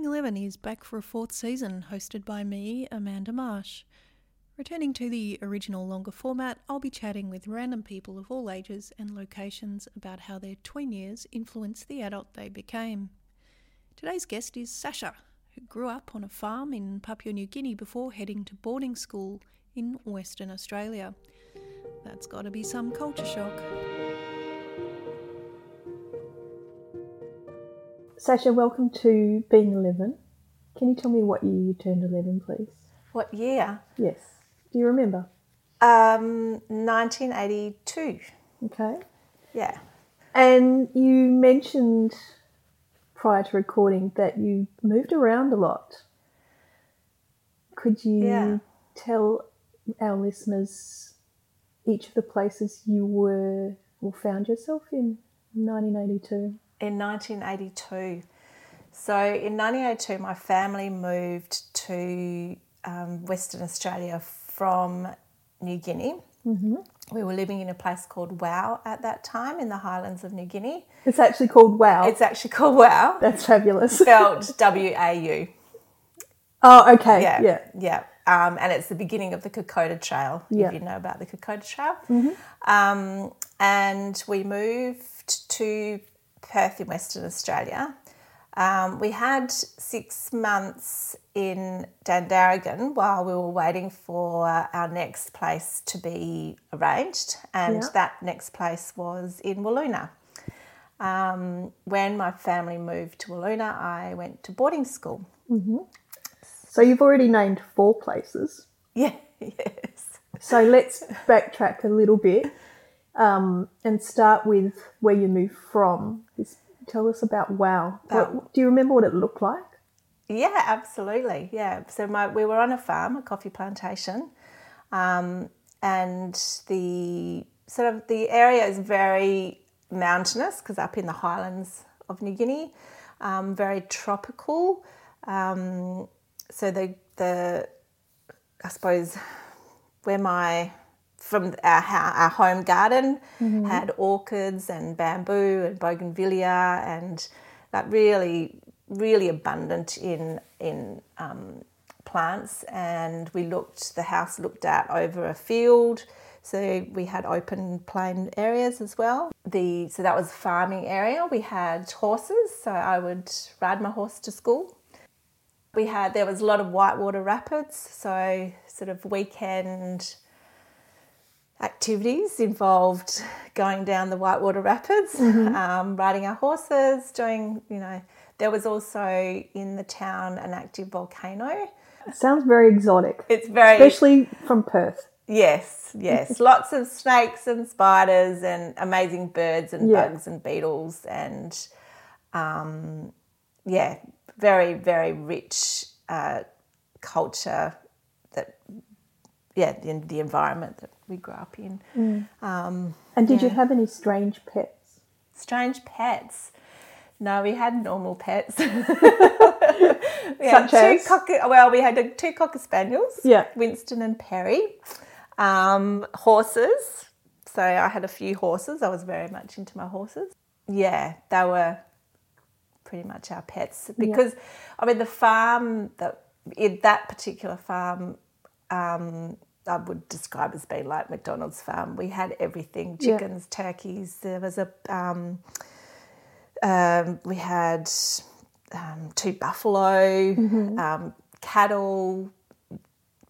Being 11 is back for a fourth season, hosted by me, Amanda Marsh. Returning to the original longer format, I'll be chatting with random people of all ages and locations about how their tween years influenced the adult they became. Today's guest is Sasha, who grew up on a farm in Papua New Guinea before heading to boarding school in Western Australia. That's got to be some culture shock. Sasha, welcome to Being 11. Can you tell me what year you turned 11, please? What year? Yes. Do you remember? Um, 1982. Okay. Yeah. And you mentioned prior to recording that you moved around a lot. Could you Yeah. tell our listeners each of the places you were or found yourself in 1982? In 1982. So in 1982, my family moved to um, Western Australia from New Guinea. Mm-hmm. We were living in a place called Wau at that time in the highlands of New Guinea. It's actually called Wau. It's actually called Wau, That's fabulous. spelled W A U. oh, okay. Yeah, Yeah. yeah. Um, and it's the beginning of the Kokoda Trail, Yeah. if you know about the Kokoda Trail. Um, and we moved to Perth in Western Australia. Um, we had six months in Dandaragan while we were waiting for our next place to be arranged, and Yeah. that next place was in Wiluna. Um, when my family moved to Wiluna, I went to boarding school. So you've already named four places. Yeah, yes. So let's backtrack a little bit um, and start with where you moved from. Tell us about Wau. About- What, do you remember what it looked like? Yeah, absolutely. Yeah. So my, we were on a farm, a coffee plantation, um, and the sort of the area is very mountainous because up in the highlands of New Guinea, um, very tropical. Um, so the the I suppose where my from our, our home garden had orchids and bamboo and bougainvillea and that really really abundant in in um, plants. And we looked the house looked out over a field. So we had open plain areas as well. The so that was farming area. We had horses so i would ride my horse to school. We had there was a lot of whitewater rapids. So sort of weekend activities involved going down the whitewater rapids um, riding our horses doing you know there was also in the town an active volcano It sounds very exotic, it's very especially from Perth. yes yes lots of snakes and spiders and amazing birds and Yeah. bugs and beetles and um, yeah very very rich uh, culture yeah the, the environment that we grew up in. Um, And did you have any strange pets? strange pets? No we had normal pets. We had Such two as? cocker, well we had two cocker spaniels Yeah. winston and perry. Um, horses. So i had a few horses. I was very much into my horses. Yeah they were pretty much our pets because i mean the farm that in that particular farm um, I would describe as being like McDonald's farm. We had everything: Yeah. chickens, turkeys. There was a um, um, we had um, two buffalo, um, cattle,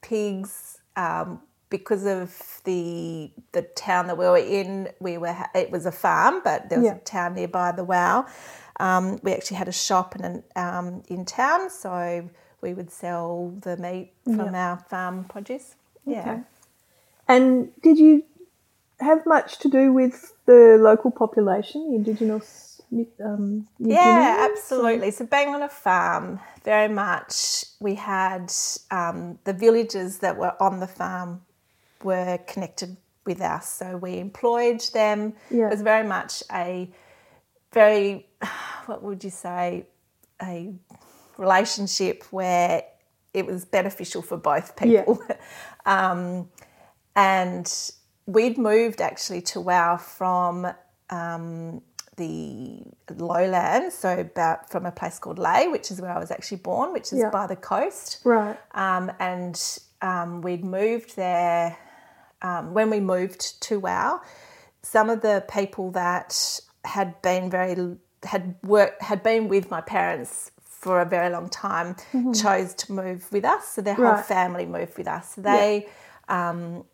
pigs. Um, because of the the town that we were in, we were it was a farm, but there was Yeah. a town nearby, the Wau. Um, we actually had a shop in an, um, in town, so we would sell the meat from our farm produce. Yeah. Okay. And did you have much to do with the local population, the Indigenous um, Yeah, absolutely. So being on a farm, very much we had um, the villages that were on the farm were connected with us. So we employed them. Yeah. It was very much a very, what would you say, a relationship where it was beneficial for both Yeah. people. um, and we'd moved actually to Wau from um, the lowlands, so about from a place called Lae, which is where I was actually born, which is Yeah. by the coast. Right. Um, and um, we'd moved there um, when we moved to Wau. Some of the people that had been very had worked had been with my parents for a very long time chose to move with us. So their whole Mm-hmm. Right. family moved with us. So they um,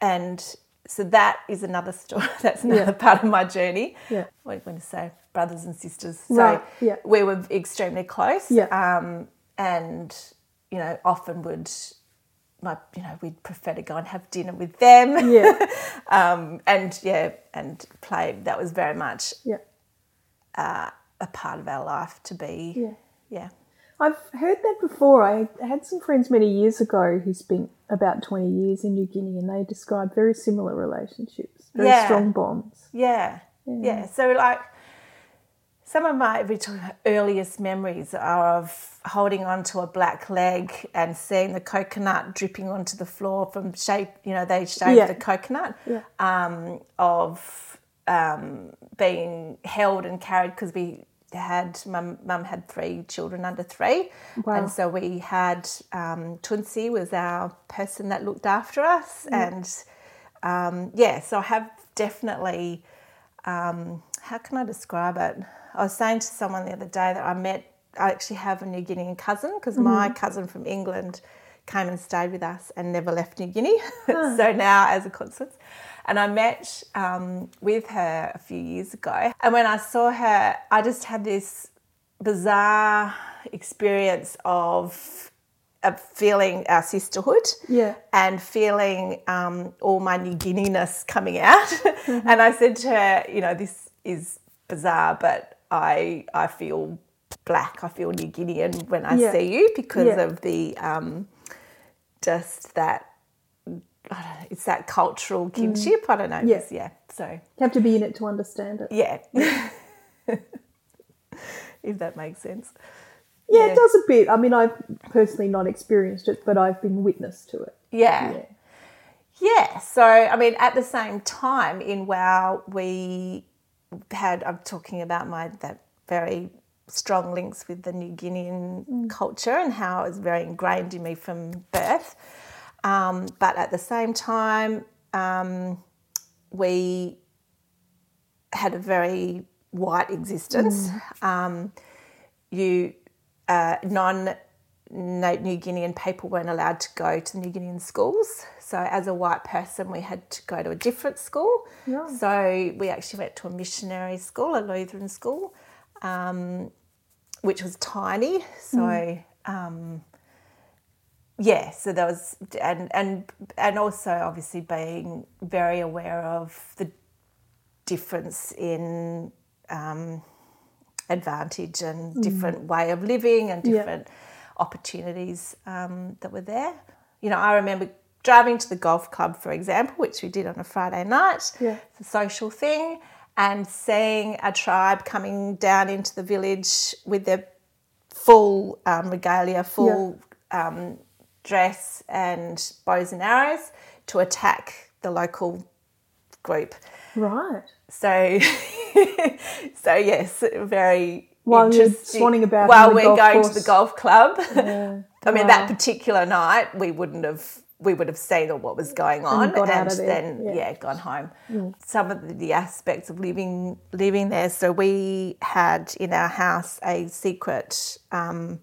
and so that is another story. That's another Yeah. part of my journey. Yeah. I'm going to say brothers and sisters. So Right, yeah. we were extremely close. Yeah. Um, and you know, often would my you know we'd prefer to go and have dinner with them. Yeah. um, and yeah, and play. That was very much Yeah. A part of our life to be. Yeah. Yeah. I've heard that before. I had some friends many years ago who spent about 20 years in New Guinea and they described very similar relationships, very Yeah. strong bonds. Yeah, yeah. So like some of my we talk about earliest memories are of holding onto a black leg and seeing the coconut dripping onto the floor from shape. You know, they shaved Yeah. the coconut. Yeah. Um, of um, being held and carried because we had mum, mum had three children under three, Wow. and so we had um, Tunsi was our person that looked after us, and um, yeah, so I have definitely. Um, how can I describe it? I was saying to someone the other day that I met. I actually have a New Guinean cousin because my cousin from England came and stayed with us and never left New Guinea. so now, as a consequence, and I met um, with her a few years ago. And when I saw her, I just had this bizarre experience of of feeling our sisterhood Yeah. and feeling um, all my New Guineaness coming out. and I said to her, you know, this is bizarre, but I I feel black. I feel New Guinean when I Yeah. see you because Yeah. of the um, just that. Know, it's that cultural kinship. I don't know. Mm. Yeah. Yeah. So You have to be in it to understand it. yeah. if that makes sense. Yeah, Yeah. it does a bit. I mean, I've personally not experienced it, but I've been witness to it. Yeah. Yeah. Yeah. So, I mean, at the same time, in Wau, we had, I'm talking about my, that very strong links with the New Guinean culture and how it was very ingrained in me from birth. Um, but at the same time, um, we had a very white existence. Um, you uh, non New Guinean people weren't allowed to go to New Guinean schools. So, as a white person, we had to go to a different school. Right. So, we actually went to a missionary school, a Lutheran school, um, which was tiny. So, um, yeah, so there was, and, and, and also obviously being very aware of the difference in um, advantage and different way of living and Yeah. different opportunities um, that were there. You know, I remember driving to the golf club, for example, which we did on a Friday night. Yeah. It's a social thing, and seeing a tribe coming down into the village with their full um, regalia, full um, dress and bows and arrows to attack the local group. Right. So, so yes, very While you're swanning about while we're going course. to the golf club. Yeah. I mean, Wow. that particular night, we wouldn't have. We would have seen what was going on out and then yeah. yeah. gone home. Some of the, the aspects of living living there. So we had in our house a secret um,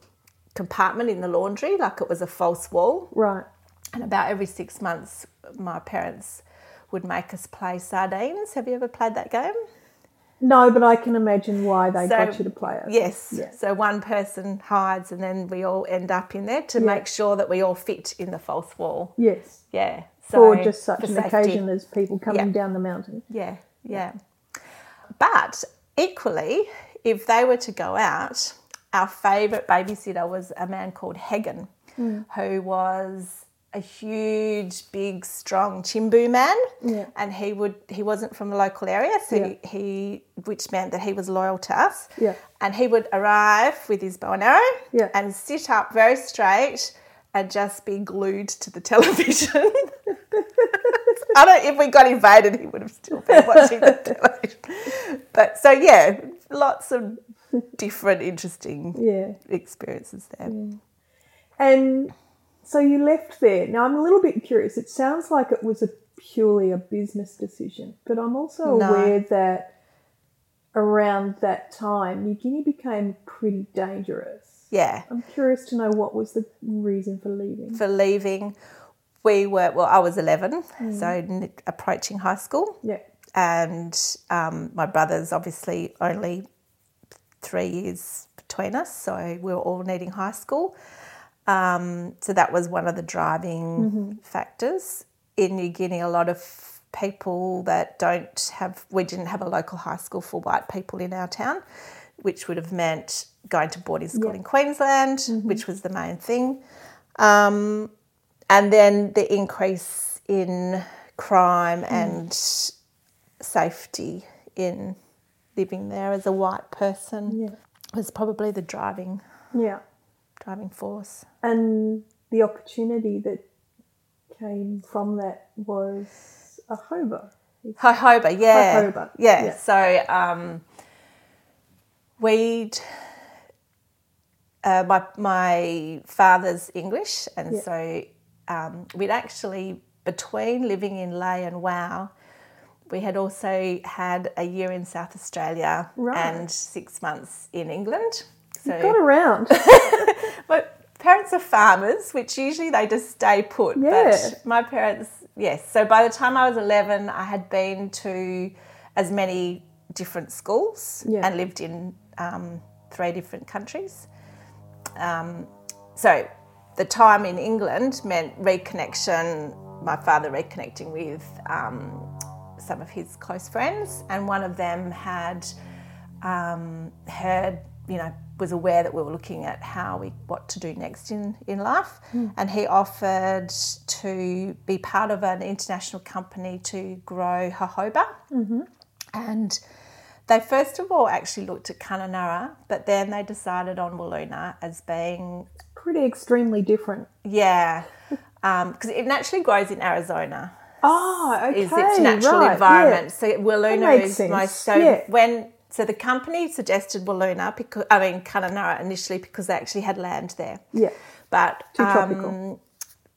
compartment in the laundry, like it was a false wall. Right. And about every six months, my parents would make us play sardines. Have you ever played that game? No, but I can imagine why they So, got you to play it. Yes. Yeah. So one person hides, and then we all end up in there to Yeah. make sure that we all fit in the false wall. Yes. Yeah. So For just such for an safety. occasion as people coming Yeah. down the mountain. Yeah, yeah. But equally, if they were to go out, our favourite babysitter was a man called Hagen, Hmm. who was a huge, big, strong Chimbu man. Yeah. And he would he wasn't from the local area, so Yeah. he, he which meant that he was loyal to us. Yeah. And he would arrive with his bow and arrow Yeah. and sit up very straight and just be glued to the television. I don't. If we got invaded, he would have still been watching the television. But so yeah, lots of different interesting Yeah. experiences there. And so you left there. Now I'm a little bit curious. It sounds like it was a purely a business decision, but I'm also No. aware that around that time, New Guinea became pretty dangerous. Yeah, I'm curious to know what was the reason for leaving. for leaving, we were well. I was eleven, mm. so approaching high school. Yeah. And um, my brother's obviously only three years between us, so we were all needing high school. Um, so that was one of the driving factors. In New Guinea, a lot of people that don't have, we didn't have a local high school for white people in our town, which would have meant going to boarding school Yeah. in Queensland, which was the main thing. Um, and then the increase in crime and safety in living there as a white person Yeah. was probably the driving Yeah. driving force. And the opportunity that came from that was a Hova. Jojoba, yeah. Jojoba, Yeah. yeah. So um, we'd uh, my my father's English, and Yeah. so um, we'd actually between living in Lae and Wau, we had also had a year in South Australia Right. and six months in England. So Got around. My parents are farmers, which usually they just stay put. Yeah. But my parents, yes. So by the time I was 11, I had been to as many different schools Yeah. and lived in um, three different countries. Um, so the time in England meant reconnection, my father reconnecting with um, some of his close friends, and one of them had um, heard, you know, was aware that we were looking at how we what to do next in in life, hmm. and he offered to be part of an international company to grow jojoba, mm-hmm. and they first of all actually looked at Kununurra, but then they decided on Wiluna as being Pretty extremely different. yeah, um, because it naturally grows in Arizona Oh, okay. is its natural right, environment. So Wiluna is sense, most so yeah. when so the company suggested Wiluna because I mean Kununurra initially because they actually had land there. Yeah. yeah. But Too um, tropical.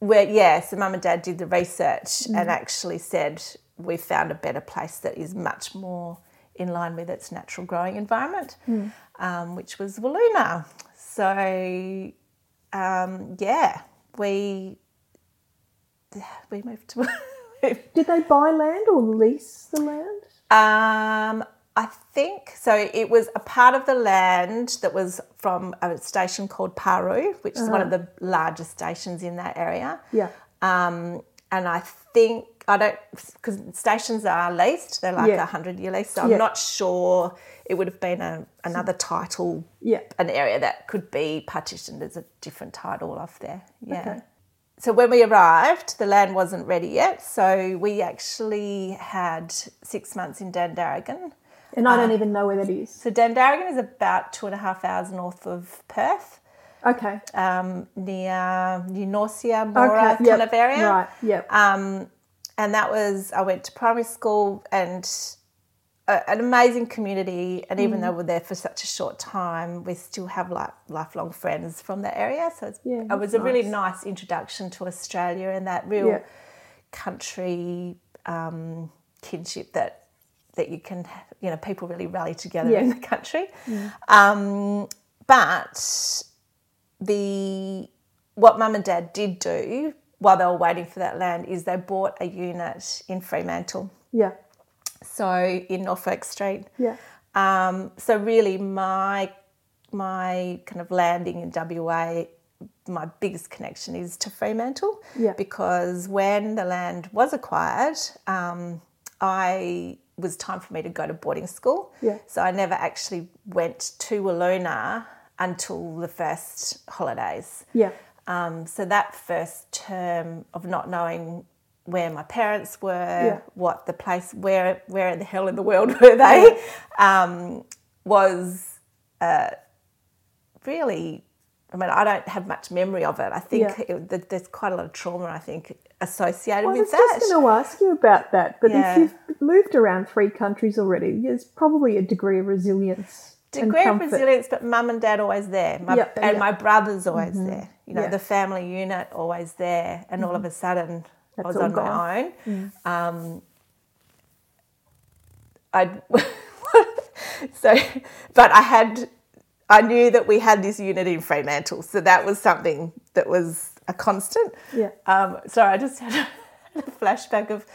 where yeah, so mum and dad did the research Mm. and actually said we found a better place that is much more in line with its natural growing environment, Mm. um, which was Wiluna. So um, yeah, we we moved to. Did they buy land or lease the land? Um, I think so. It was a part of the land that was from a station called Paroo, which is one of the largest stations in that area. Yeah. Um, and I think I don't because stations are leased; they're like a Yeah. hundred year lease. So I'm not sure it would have been a, another title, Yeah. an area that could be partitioned as a different title off there. Yeah. Okay. So when we arrived, the land wasn't ready yet. So we actually had six months in Dandaragan. And I don't even know where that is. So Dandaragan is about two and a half hours north of Perth, Okay. um, near New Norcia, Moora okay. Yep. kind of area. Right. Yep. Um, and that was, I went to primary school and a, an amazing community. And Mm. even though we're there for such a short time, we still have like lifelong friends from that area. So it's, Yeah, it was a really nice. nice introduction to Australia and that real Yeah. country um, kinship that that you can, you know, people really rally together Yeah. in the country. Um, but the what mum and dad did do while they were waiting for that land is they bought a unit in Fremantle, yeah. So in Norfolk Street. Yeah. Um, so really, my my kind of landing in WA, my biggest connection is to Fremantle, Yeah. because when the land was acquired, um, I was time for me to go to boarding school. Yeah. So I never actually went to Wiluna until the first holidays. Yeah. Um, so that first term of not knowing where my parents were, Yeah. what the place, where where in the hell in the world were they, um, was uh, really I mean, I don't have much memory of it. I think Yeah. it, there's quite a lot of trauma. I think associated I was with that. just going to ask you about that, but if you've moved around three countries already, there's probably a degree of resilience. degree of resilience, but mum and dad always there, my, and. Mm-hmm. my brother's always there. You know, the family unit always there, and all of a sudden I was on gone. my own. Um, I so, but I had, I knew that we had this unit in Fremantle, so that was something that was a constant. Yeah. Um, sorry, I just had a flashback of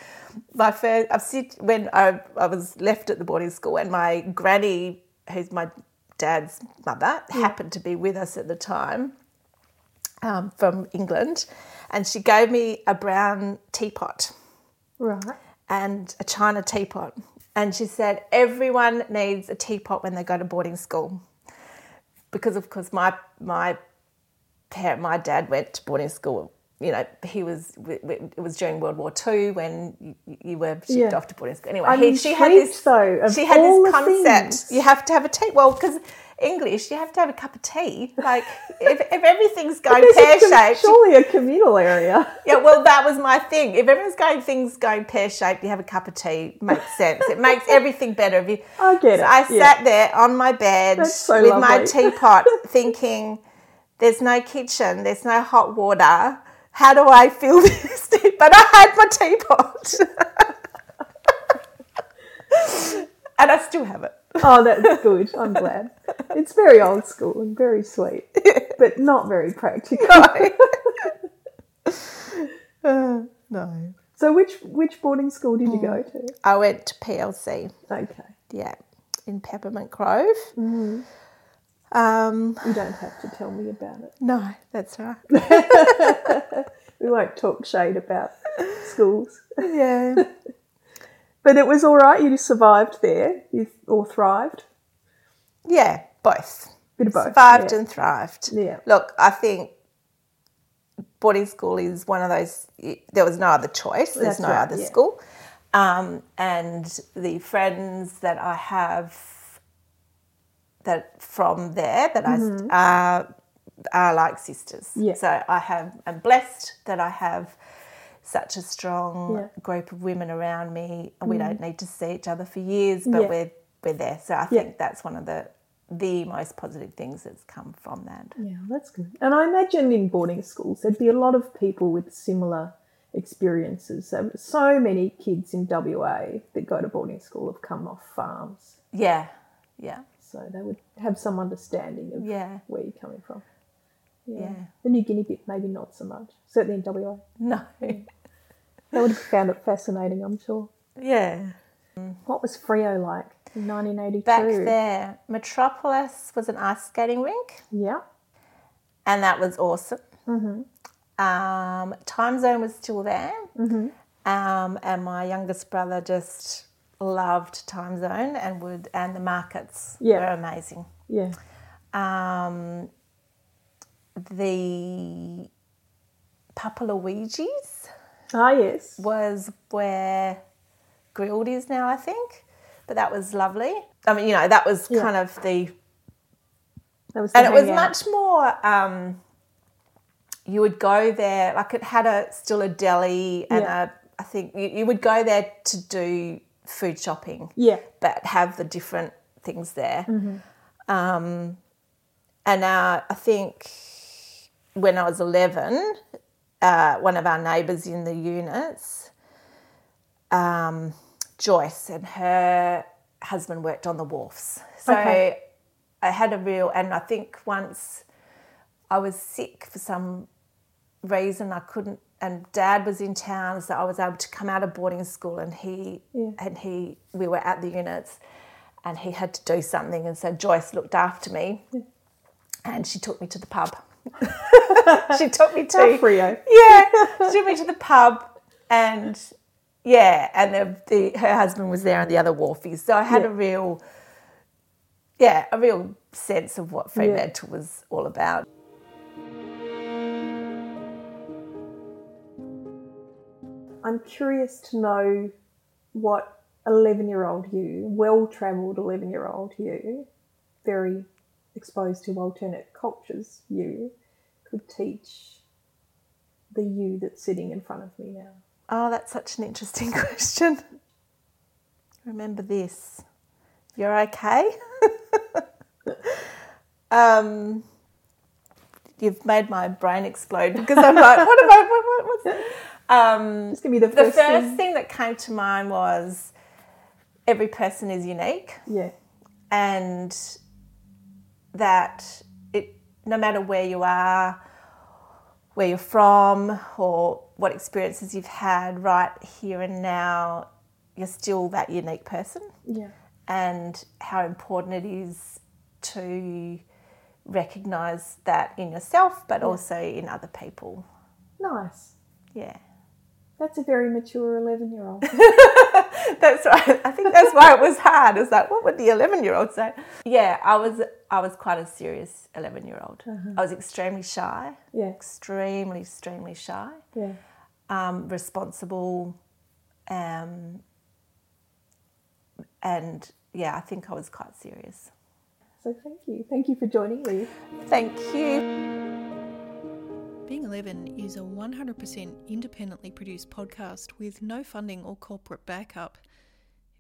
my first. I've sit when I, I was left at the boarding school, and my granny, who's my dad's mother, happened to be with us at the time um, from England, and she gave me a brown teapot Right. and a china teapot. And she said, everyone needs a teapot when they go to boarding school. Because, of course, my, my parent, my dad went to boarding school. You know, he was, it was during World War II when you, you were shipped Yeah. off to boarding school. Anyway, he, she had this, though, she had this concept. things. You have to have a teapot. Well, because English, you have to have a cup of tea. Like, if, if everything's going pear shaped. surely a communal area. yeah, well, that was my thing. If everyone's going things going pear shaped, you have a cup of tea. Makes sense. It makes everything better. If you, I get so it, I yeah. sat there on my bed so with my teapot, thinking, "There's no kitchen. There's no hot water. How do I fill this?" tea?" But I had my teapot, and I still have it. Oh, that's good. I'm glad. It's very old school and very sweet, but not very practical. Uh, no. So, which which boarding school did you go Mm. to? I went to PLC. Okay, Yeah, in Peppermint Grove. Mm-hmm. Um, you don't have to tell me about it. no, that's right. We won't talk shade about schools. Yeah. But it was all right. You survived there, you or thrived. Yeah, both. Bit of both. Survived yeah. and thrived. Yeah. Look, I think boarding school is one of those, there was no other choice, there's That's no right, other yeah. school. Um, and the friends that I have that from there that I are, are like sisters. Mm-hmm. Yeah. So I have, I'm blessed that I have such a strong Yeah. Group of women around me, and we mm. don't need to see each other for years, but Yeah. we're we're there. So I Yeah. think that's one of the the most positive things that's come from that. Yeah, that's good. And I imagine in boarding schools there'd be a lot of people with similar experiences. So, so many kids in WA that go to boarding school have come off farms, Yeah, yeah, so they would have some understanding of yeah, where you're coming from. Yeah. yeah. The New Guinea bit, maybe not so much. Certainly in WA. No, They would have found it fascinating, I'm sure. yeah. What was Freo like in 1982? Back there, Metropolis was an ice skating rink, Yeah. and that was awesome. Hmm. Um, Time Zone was still there, Hmm. um, and my youngest brother just loved Time Zone and would, and the markets Yeah. were amazing. Yeah. Um, the Papa Luigi's Ah, yes. was where Grill'd is now, I think. But that was lovely. I mean, you know, that was Yeah. kind of the, That was the and it was much more. Um, you would go there, like it had a still a deli, and Yeah. a, I think you, you would go there to do food shopping, Yeah. but have the different things there. Mm-hmm. Um, and uh, I think when I was 11, uh, one of our neighbours in the units, um, Joyce, and her husband worked on the wharfs. So Okay. I had a real, and I think once I was sick for some reason, I couldn't, and Dad was in town, so I was able to come out of boarding school, and he Yeah. and he, we were at the units, and he had to do something, and so Joyce looked after me, and she took me to the pub. she took me to Freo. yeah, she took me to the pub, and yeah, and the, the her husband was there, and the other wharfies. So I had Yeah. a real, yeah, a real sense of what Fremantle was all about. I'm curious to know what 11 year old you, well travelled 11 year old you, very exposed to alternate cultures, you could teach the you that's sitting in front of me now? Oh, that's such an interesting question. Remember this. You're okay. um, you've made my brain explode because I'm like, what am I? What, what, what's that? Um, Just give me the the first, first thing. thing that came to mind was every person is unique Yeah, and that it no matter where you are where you're from or what experiences you've had right here and now you're still that unique person. Yeah, and how important it is to recognize that in yourself but also in other people. Nice. yeah That's a very mature eleven-year-old. That's right. I think that's why it was hard. It's like, what would the eleven-year-old say? Yeah, I was. I was quite a serious eleven-year-old. I was extremely shy, yeah, extremely, extremely shy, yeah. um, responsible, um, and yeah, I think I was quite serious. So thank you, thank you for joining me. Thank you. Being 11 is a 100% independently produced podcast with no funding or corporate backup.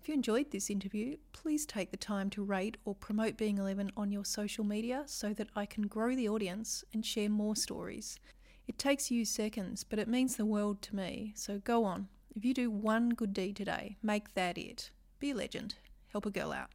If you enjoyed this interview, please take the time to rate or promote Being 11 on your social media so that I can grow the audience and share more stories. It takes you seconds, but it means the world to me. So go on. If you do one good deed today, make that it. Be a legend. Help a girl out.